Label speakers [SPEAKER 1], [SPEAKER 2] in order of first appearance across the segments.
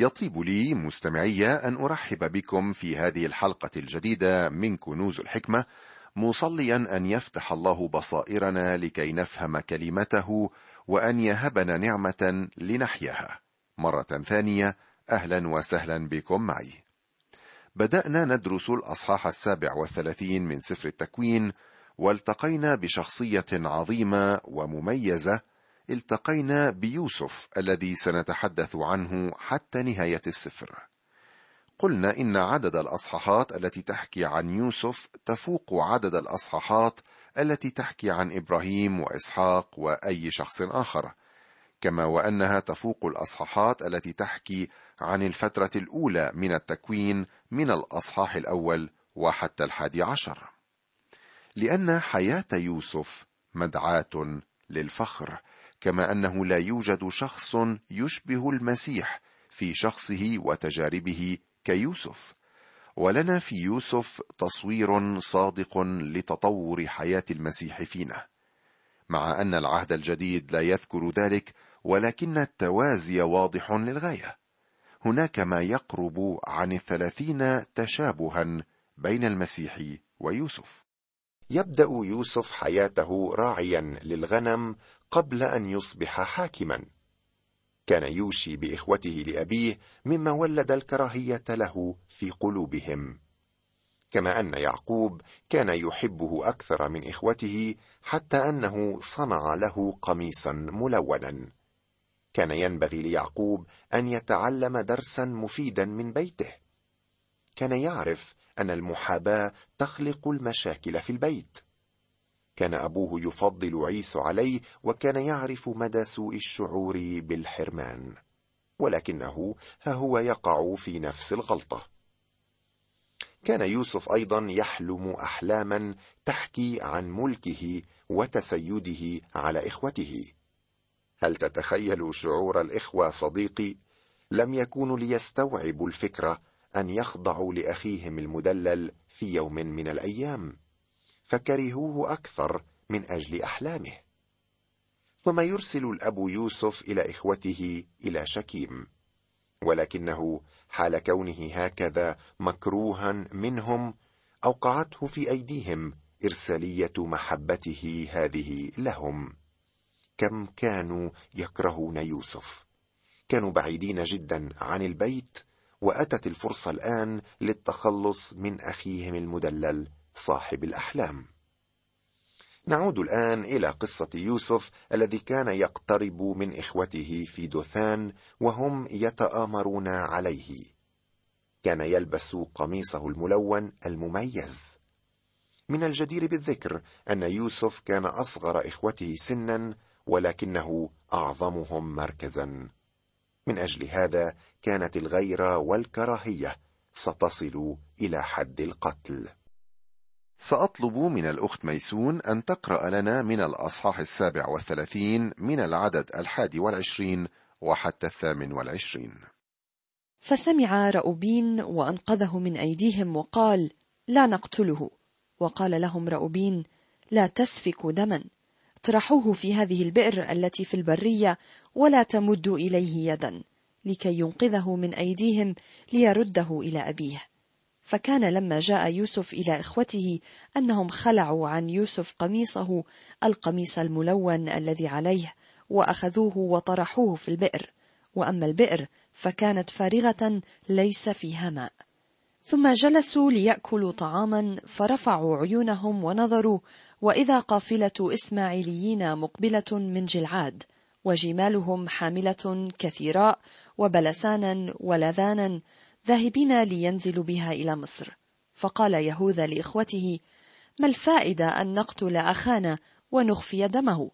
[SPEAKER 1] يطيب لي مستمعي أن أرحب بكم في هذه الحلقة الجديدة من كنوز الحكمة مصليا أن يفتح الله بصائرنا لكي نفهم كلمته وأن يهبنا نعمة لنحياها. مرة ثانية أهلا وسهلا بكم معي. بدأنا ندرس الأصحاح السابع والثلاثين من سفر التكوين والتقينا بشخصية عظيمة ومميزة التقينا بيوسف الذي سنتحدث عنه حتى نهاية السفر. قلنا إن عدد الأصحاحات التي تحكي عن يوسف تفوق عدد الأصحاحات التي تحكي عن إبراهيم وإسحاق وأي شخص آخر كما وأنها تفوق الأصحاحات التي تحكي عن الفترة الأولى من التكوين من الأصحاح الأول وحتى الحادي عشر. لأن حياة يوسف مدعاة للفخر. كما أنه لا يوجد شخص يشبه المسيح في شخصه وتجاربه كيوسف. ولنا في يوسف تصوير صادق لتطور حياة المسيح فينا. مع أن العهد الجديد لا يذكر ذلك ولكن التوازي واضح للغاية. هناك ما يقرب عن الثلاثين تشابها بين المسيح ويوسف.
[SPEAKER 2] يبدأ يوسف حياته راعيا للغنم قبل أن يصبح حاكما. كان يوشي بإخوته لأبيه مما ولد الكراهية له في قلوبهم. كما أن يعقوب كان يحبه أكثر من إخوته حتى أنه صنع له قميصا ملونا. كان ينبغي ليعقوب أن يتعلم درسا مفيدا من بيته. كان يعرف أن المحاباة تخلق المشاكل في البيت. كان أبوه يفضل عيسو عليه وكان يعرف مدى سوء الشعور بالحرمان ولكنه ها هو يقع في نفس الغلطة. كان يوسف أيضا يحلم احلاما تحكي عن ملكه وتسيده على إخوته. هل تتخيل شعور الإخوة صديقي؟ لم يكونوا ليستوعبوا الفكرة أن يخضعوا لأخيهم المدلل في يوم من الأيام. فكرهوه أكثر من أجل أحلامه. ثم يرسل الأب يوسف إلى إخوته إلى شكيم ولكنه حال كونه هكذا مكروها منهم أوقعته في أيديهم إرسالية محبته هذه لهم. كم كانوا يكرهون يوسف. كانوا بعيدين جدا عن البيت وأتت الفرصة الآن للتخلص من أخيهم المدلل. صاحب الأحلام. نعود الآن إلى قصة يوسف الذي كان يقترب من إخوته في دوثان وهم يتآمرون عليه. كان يلبس قميصه الملون المميز. من الجدير بالذكر أن يوسف كان أصغر إخوته سنا ولكنه أعظمهم مركزا. من أجل هذا كانت الغيرة والكراهية ستصل إلى حد القتل.
[SPEAKER 1] سأطلب من الأخت ميسون أن تقرأ لنا من الأصحاح السابع والثلاثين من العدد الحادي والعشرين وحتى الثامن والعشرين.
[SPEAKER 3] فسمع رأوبين وأنقذه من أيديهم وقال لا نقتله. وقال لهم رأوبين لا تسفكوا دما. اطرحوه في هذه البئر التي في البرية ولا تمدوا إليه يدا لكي ينقذه من أيديهم ليرده إلى أبيه. فكان لما جاء يوسف إلى إخوته أنهم خلعوا عن يوسف قميصه القميص الملون الذي عليه وأخذوه وطرحوه في البئر. وأما البئر فكانت فارغة ليس فيها ماء. ثم جلسوا ليأكلوا طعاما فرفعوا عيونهم ونظروا وإذا قافلة إسماعيليين مقبلة من جلعاد وجمالهم حاملة كثيراء وبلسانا ولذانا ذاهبين لينزلوا بها إلى مصر. فقال يهوذا لإخوته ما الفائدة أن نقتل أخانا ونخفي دمه؟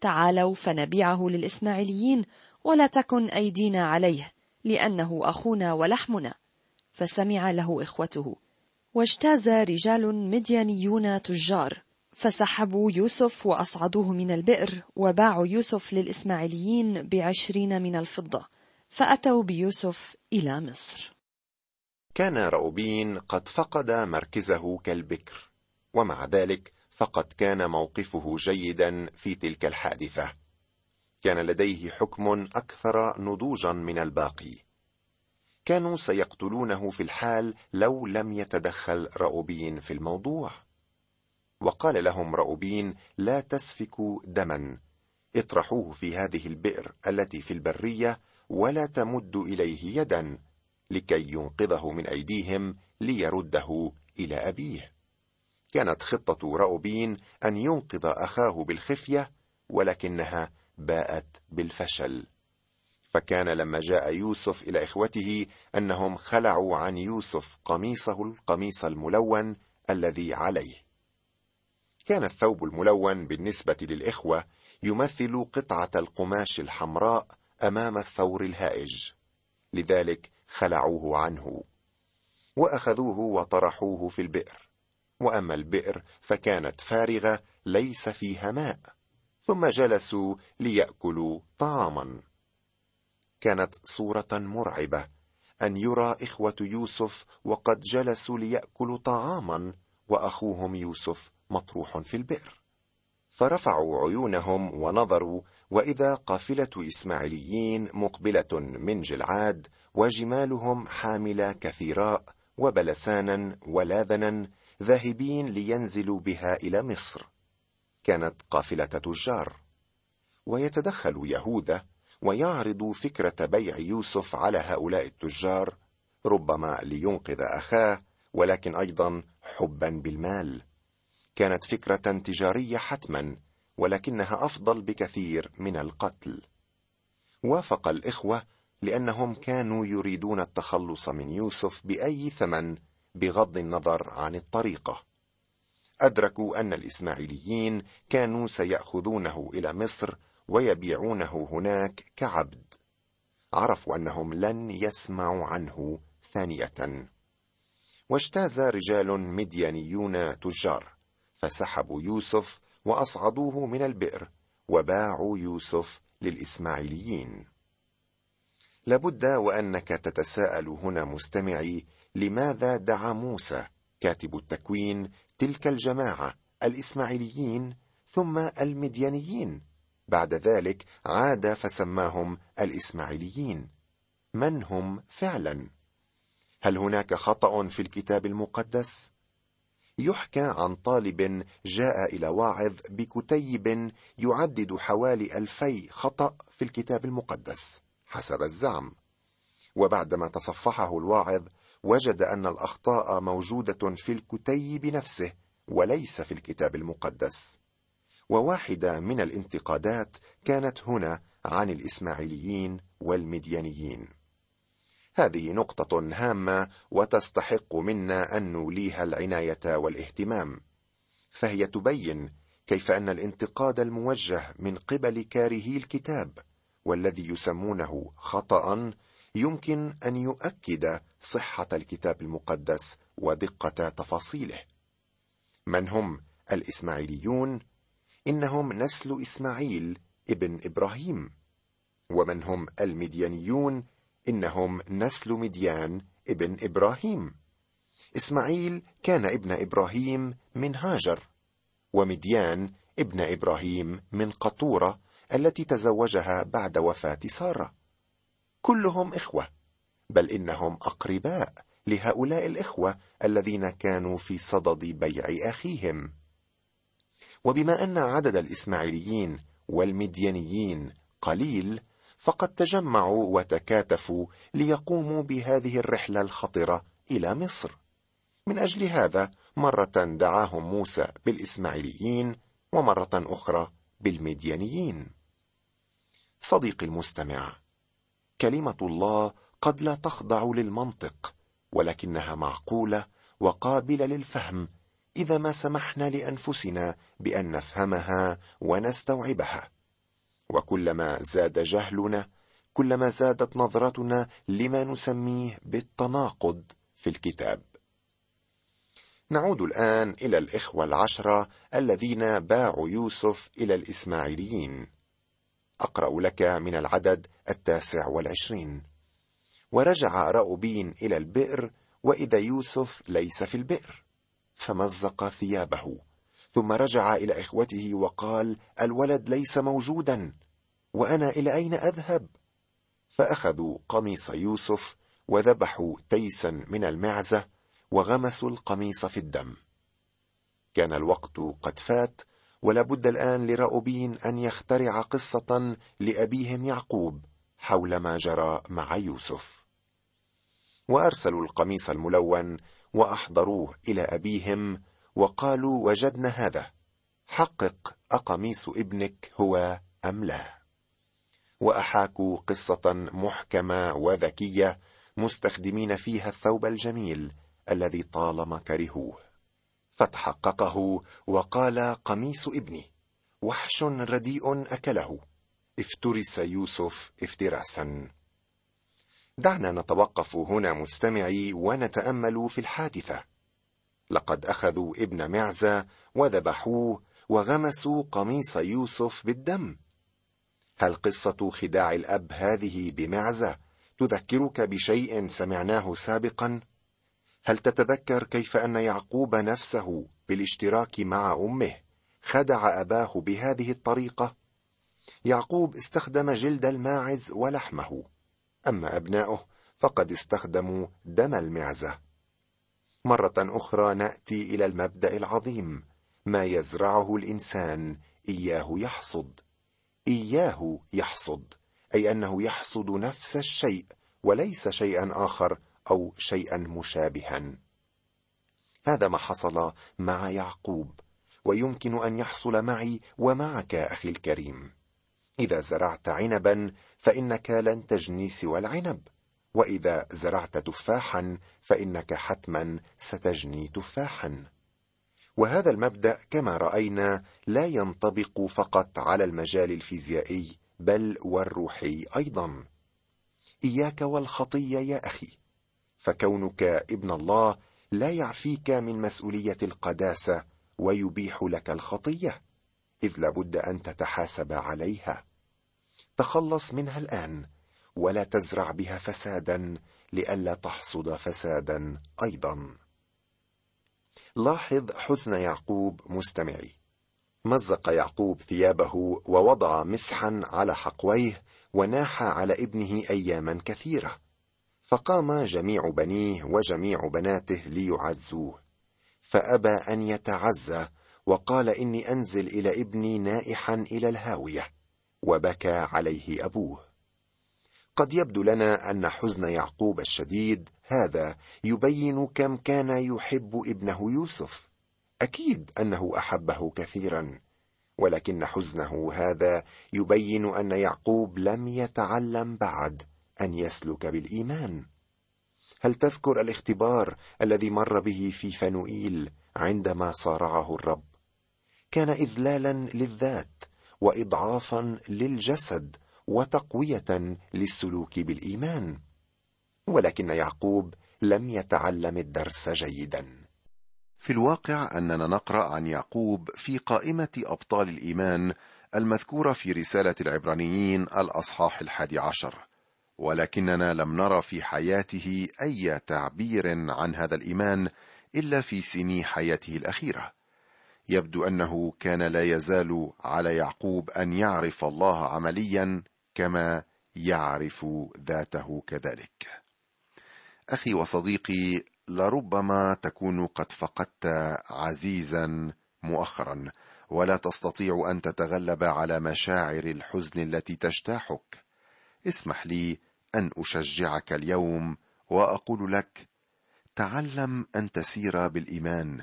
[SPEAKER 3] تعالوا فنبيعه للإسماعيليين ولا تكن أيدينا عليه لأنه أخونا ولحمنا. فسمع له إخوته واجتاز رجال مديانيون تجار فسحبوا يوسف وأصعدوه من البئر وباعوا يوسف للإسماعيليين بعشرين من الفضة فأتوا بيوسف إلى مصر.
[SPEAKER 2] كان رأوبين قد فقد مركزه كالبكر ومع ذلك فقد كان موقفه جيدا في تلك الحادثة. كان لديه حكم أكثر نضوجا من الباقي. كانوا سيقتلونه في الحال لو لم يتدخل رأوبين في الموضوع. وقال لهم رأوبين لا تسفكوا دما اطرحوه في هذه البئر التي في البرية ولا تمدوا إليه يدا لكي ينقذه من أيديهم ليرده إلى أبيه. كانت خطة رأوبين أن ينقذ أخاه بالخفية ولكنها باءت بالفشل. فكان لما جاء يوسف إلى إخوته أنهم خلعوا عن يوسف قميصه القميص الملون الذي عليه. كان الثوب الملون بالنسبة للإخوة يمثل قطعة القماش الحمراء أمام الثور الهائج. لذلك خلعوه عنه وأخذوه وطرحوه في البئر. وأما البئر فكانت فارغة ليس فيها ماء. ثم جلسوا ليأكلوا طعاما. كانت صورة مرعبة أن يرى إخوة يوسف وقد جلسوا ليأكلوا طعاما وأخوهم يوسف مطروح في البئر. فرفعوا عيونهم ونظروا وإذا قافلة إسماعيليين مقبلة من جلعاد وجمالهم حامله كثيراء وبلسانا ولاذنا ذاهبين لينزلوا بها إلى مصر. كانت قافلة تجار. ويتدخل يهوذا ويعرض فكرة بيع يوسف على هؤلاء التجار ربما لينقذ أخاه ولكن أيضا حبا بالمال. كانت فكرة تجارية حتما ولكنها أفضل بكثير من القتل. وافق الإخوة لأنهم كانوا يريدون التخلص من يوسف بأي ثمن بغض النظر عن الطريقة. أدركوا أن الإسماعيليين كانوا سيأخذونه إلى مصر ويبيعونه هناك كعبد. عرفوا أنهم لن يسمعوا عنه ثانية. واجتاز رجال مديانيون تجار فسحبوا يوسف وأصعدوه من البئر وباعوا يوسف للإسماعيليين. لابد وأنك تتساءل هنا مستمعي لماذا دعا موسى كاتب التكوين تلك الجماعة الإسماعيليين ثم المديانيين بعد ذلك عاد فسماهم الإسماعيليين. من هم فعلا؟ هل هناك خطأ في الكتاب المقدس؟ يحكى عن طالب جاء إلى واعظ بكتيب يعدد حوالي ألفي خطأ في الكتاب المقدس حسب الزعم. وبعدما تصفحه الواعظ وجد أن الأخطاء موجودة في الكتيب نفسه وليس في الكتاب المقدس. وواحدة من الانتقادات كانت هنا عن الإسماعيليين والمديانيين هذه نقطة هامة وتستحق منا أن نوليها العناية والاهتمام. فهي تبين كيف أن الانتقاد الموجه من قبل كارهي الكتاب والذي يسمونه خطأ يمكن أن يؤكد صحة الكتاب المقدس ودقة تفاصيله. من هم الإسماعيليون؟ إنهم نسل إسماعيل ابن إبراهيم. ومن هم المديانيون إنهم نسل مديان ابن إبراهيم. إسماعيل كان ابن إبراهيم من هاجر ومديان ابن إبراهيم من قطورة التي تزوجها بعد وفاة سارة. كلهم إخوة بل إنهم أقرباء لهؤلاء الإخوة الذين كانوا في صدد بيع أخيهم. وبما أن عدد الإسماعيليين والمديانيين قليل فقد تجمعوا وتكاتفوا ليقوموا بهذه الرحلة الخطرة إلى مصر. من أجل هذا مرة دعاهم موسى بالإسماعيليين ومرة أخرى بالمديانيين صديقي المستمع كلمة الله قد لا تخضع للمنطق ولكنها معقولة وقابلة للفهم إذا ما سمحنا لأنفسنا بأن نفهمها ونستوعبها. وكلما زاد جهلنا كلما زادت نظرتنا لما نسميه بالتناقض في الكتاب. نعود الآن إلى الإخوة العشرة الذين باعوا يوسف إلى الإسماعيليين. أقرأ لك من العدد التاسع والعشرين. ورجع راؤوبين إلى البئر وإذا يوسف ليس في البئر فمزق ثيابه. ثم رجع إلى إخوته وقال الولد ليس موجودا وأنا إلى أين أذهب؟ فأخذوا قميص يوسف وذبحوا تيسا من المعزة وغمسوا القميص في الدم. كان الوقت قد فات ولا بد الآن لرأوبين أن يخترع قصة لأبيهم يعقوب حول ما جرى مع يوسف. وأرسلوا القميص الملون وأحضروه إلى أبيهم وقالوا وجدنا هذا. حقق أقميص ابنك هو أم لا؟ وأحاكوا قصة محكمة وذكية مستخدمين فيها الثوب الجميل الذي طالما كرهوه. فتحققه وقال قميص ابني وحش رديء أكله. افترس يوسف افتراسا. دعنا نتوقف هنا مستمعي ونتأمل في الحادثة. لقد أخذوا ابن معزة وذبحوه وغمسوا قميص يوسف بالدم. هل قصة خداع الأب هذه بمعزة تذكرك بشيء سمعناه سابقا؟ هل تتذكر كيف أن يعقوب نفسه بالاشتراك مع أمه خدع أباه بهذه الطريقة؟ يعقوب استخدم جلد الماعز ولحمه أما أبناؤه فقد استخدموا دم المعزة. مرة أخرى نأتي إلى المبدأ العظيم ما يزرعه الإنسان إياه يحصد. إياه يحصد أي أنه يحصد نفس الشيء وليس شيئا آخر أو شيئا مشابها. هذا ما حصل مع يعقوب ويمكن أن يحصل معي ومعك أخي الكريم. إذا زرعت عنبا فإنك لن تجني سوى العنب وإذا زرعت تفاحا فإنك حتما ستجني تفاحا. وهذا المبدأ كما رأينا لا ينطبق فقط على المجال الفيزيائي بل والروحي أيضا. إياك والخطيه يا أخي فكونك ابن الله لا يعفيك من مسؤولية القداسة ويبيح لك الخطية إذ لابد أن تتحاسب عليها. تخلص منها الآن ولا تزرع بها فسادا لئلا تحصد فسادا أيضا. لاحظ حزن يعقوب مستمعي. مزق يعقوب ثيابه ووضع مسحا على حقويه وناح على ابنه اياما كثيرة. فقام جميع بنيه وجميع بناته ليعزوه. فأبى أن يتعزى وقال إني أنزل إلى ابني نائحا إلى الهاوية. وبكى عليه أبوه. قد يبدو لنا أن حزن يعقوب الشديد هذا يبين كم كان يحب ابنه يوسف. أكيد أنه أحبه كثيرا ولكن حزنه هذا يبين أن يعقوب لم يتعلم بعد أن يسلك بالإيمان. هل تذكر الاختبار الذي مر به في فنوئيل عندما صارعه الرب؟ كان اذلالا للذات واضعافا للجسد وتقوية للسلوك بالإيمان. ولكن يعقوب لم يتعلم الدرس جيدا.
[SPEAKER 1] في الواقع أننا نقرأ عن يعقوب في قائمة أبطال الإيمان المذكورة في رسالة العبرانيين الأصحاح الحادي عشر. ولكننا لم نرى في حياته أي تعبير عن هذا الإيمان إلا في سني حياته الأخيرة. يبدو أنه كان لا يزال على يعقوب أن يعرف الله عمليا كما يعرف ذاته كذلك. أخي وصديقي لربما تكون قد فقدت عزيزا مؤخرا ولا تستطيع أن تتغلب على مشاعر الحزن التي تجتاحك. اسمح لي أن أشجعك اليوم وأقول لك تعلم أن تسير بالإيمان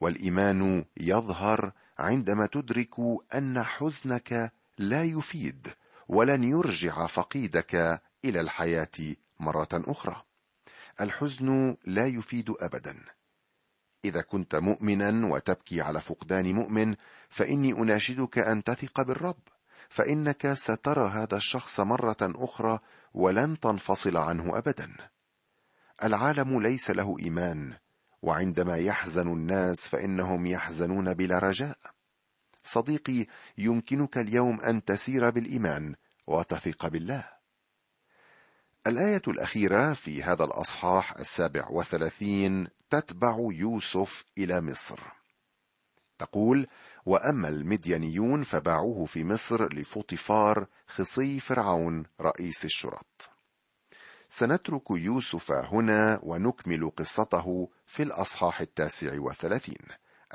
[SPEAKER 1] والإيمان يظهر عندما تدرك أن حزنك لا يفيد. ولن يرجع فقيدك إلى الحياة مرة أخرى. الحزن لا يفيد ابدا. إذا كنت مؤمنا وتبكي على فقدان مؤمن فإني أناشدك أن تثق بالرب. فإنك سترى هذا الشخص مرة أخرى ولن تنفصل عنه ابدا. العالم ليس له إيمان وعندما يحزن الناس فإنهم يحزنون بلا رجاء. صديقي يمكنك اليوم أن تسير بالإيمان وتثق بالله. الآية الأخيرة في هذا الأصحاح السابع وثلاثين تتبع يوسف إلى مصر. تقول وأما المديانيون فباعوه في مصر لفوطيفار خصي فرعون رئيس الشرط. سنترك يوسف هنا ونكمل قصته في الأصحاح التاسع والثلاثين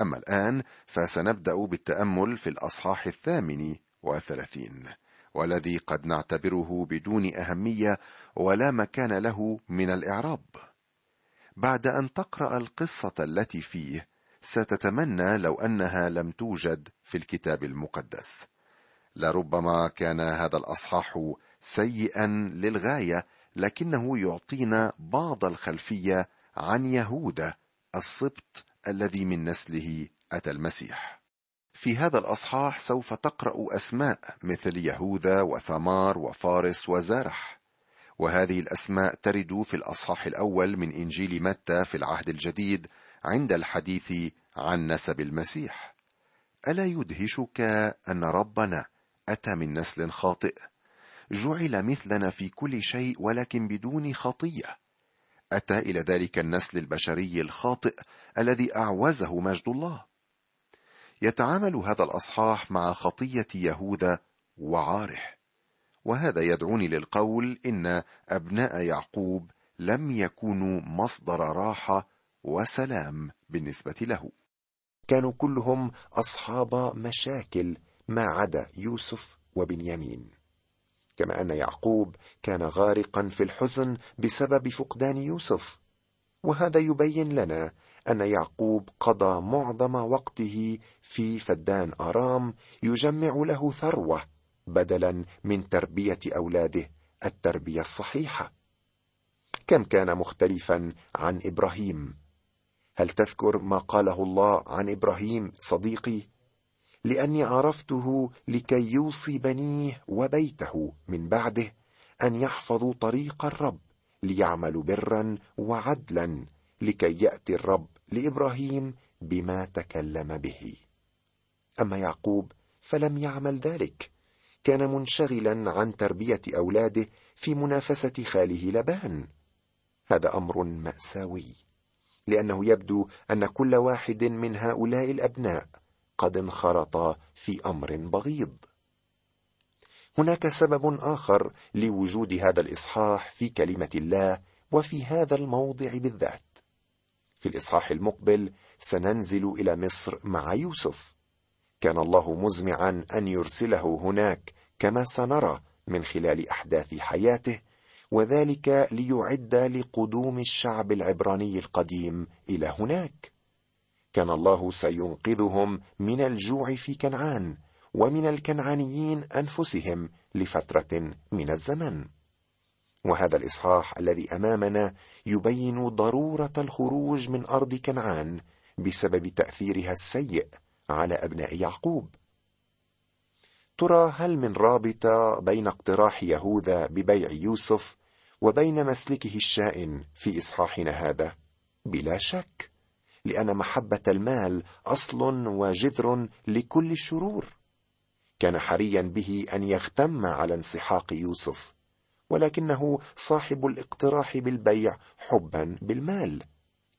[SPEAKER 1] أما الآن فسنبدأ بالتأمل في الأصحاح الثامن وثلاثين والذي قد نعتبره بدون أهمية ولا مكان له من الإعراب. بعد أن تقرأ القصة التي فيه ستتمنى لو أنها لم توجد في الكتاب المقدس. لربما كان هذا الأصحاح سيئا للغاية لكنه يعطينا بعض الخلفية عن يهوذا السبط الذي من نسله أتى المسيح. في هذا الأصحاح سوف تقرأ أسماء مثل يهوذا وثمار وفارس وزارح وهذه الأسماء ترد في الأصحاح الأول من إنجيل متى في العهد الجديد عند الحديث عن نسب المسيح. ألا يدهشك أن ربنا أتى من نسل خاطئ؟ جعل مثلنا في كل شيء ولكن بدون خطيه أتى إلى ذلك النسل البشري الخاطئ الذي أعوزه مجد الله. يتعامل هذا الأصحاح مع خطية يهوذا وعاره وهذا يدعوني للقول إن أبناء يعقوب لم يكونوا مصدر راحة وسلام بالنسبة له.
[SPEAKER 2] كانوا كلهم أصحاب مشاكل ما عدا يوسف وبنيامين. كما أن يعقوب كان غارقا في الحزن بسبب فقدان يوسف. وهذا يبين لنا أن يعقوب قضى معظم وقته في فدان آرام يجمع له ثروة بدلا من تربية أولاده التربية الصحيحة. كم كان مختلفا عن إبراهيم؟ هل تذكر ما قاله الله عن إبراهيم صديقي؟ لأني عرفته لكي يوصي بنيه وبيته من بعده أن يحفظوا طريق الرب ليعملوا برا وعدلا لكي يأتي الرب لإبراهيم بما تكلم به. أما يعقوب فلم يعمل ذلك. كان منشغلا عن تربية أولاده في منافسة خاله لبان. هذا أمر مأساوي لأنه يبدو أن كل واحد من هؤلاء الأبناء قد انخرط في أمر بغيض. هناك سبب آخر لوجود هذا الإصحاح في كلمة الله وفي هذا الموضع بالذات. في الإصحاح المقبل سننزل إلى مصر مع يوسف. كان الله مزمعا أن يرسله هناك كما سنرى من خلال أحداث حياته وذلك ليعد لقدوم الشعب العبراني القديم إلى هناك. كان الله سينقذهم من الجوع في كنعان ومن الكنعانيين أنفسهم لفترة من الزمن. وهذا الإصحاح الذي أمامنا يبين ضرورة الخروج من أرض كنعان بسبب تأثيرها السيء على أبناء يعقوب. ترى هل من رابطة بين اقتراح يهوذا ببيع يوسف وبين مسلكه الشائن في إصحاحنا هذا؟ بلا شك. لأن محبة المال أصل وجذر لكل الشرور. كان حريا به أن يغتم على انسحاق يوسف ولكنه صاحب الاقتراح بالبيع حبا بالمال.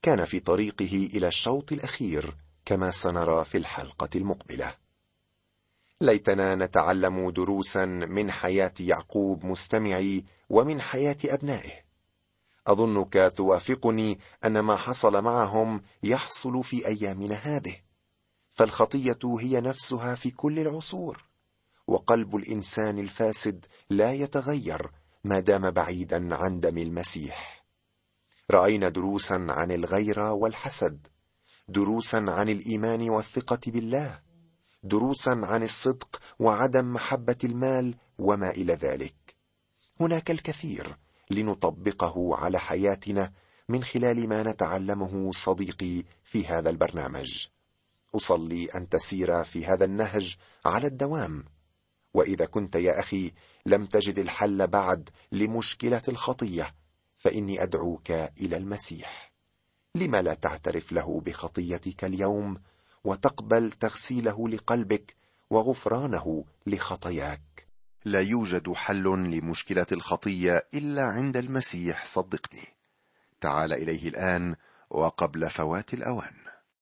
[SPEAKER 2] كان في طريقه إلى الشوط الأخير كما سنرى في الحلقة المقبلة. ليتنا نتعلم دروسا من حياة يعقوب مستمعي ومن حياة أبنائه. أظنك توافقني أن ما حصل معهم يحصل في أيامنا هذه. فالخطية هي نفسها في كل العصور وقلب الإنسان الفاسد لا يتغير ما دام بعيدا عن دم المسيح. رأينا دروسا عن الغيره والحسد دروسا عن الإيمان والثقة بالله دروسا عن الصدق وعدم محبة المال وما إلى ذلك. هناك الكثير لنطبقه على حياتنا من خلال ما نتعلمه صديقي في هذا البرنامج. أصلي أن تسير في هذا النهج على الدوام. وإذا كنت يا أخي لم تجد الحل بعد لمشكلة الخطية فإني أدعوك إلى المسيح. لم لا تعترف له بخطيتك اليوم وتقبل تغسيله لقلبك وغفرانه لخطاياك؟
[SPEAKER 1] لا يوجد حل لمشكلة الخطية إلا عند المسيح صدقني. تعال إليه الآن وقبل فوات الأوان.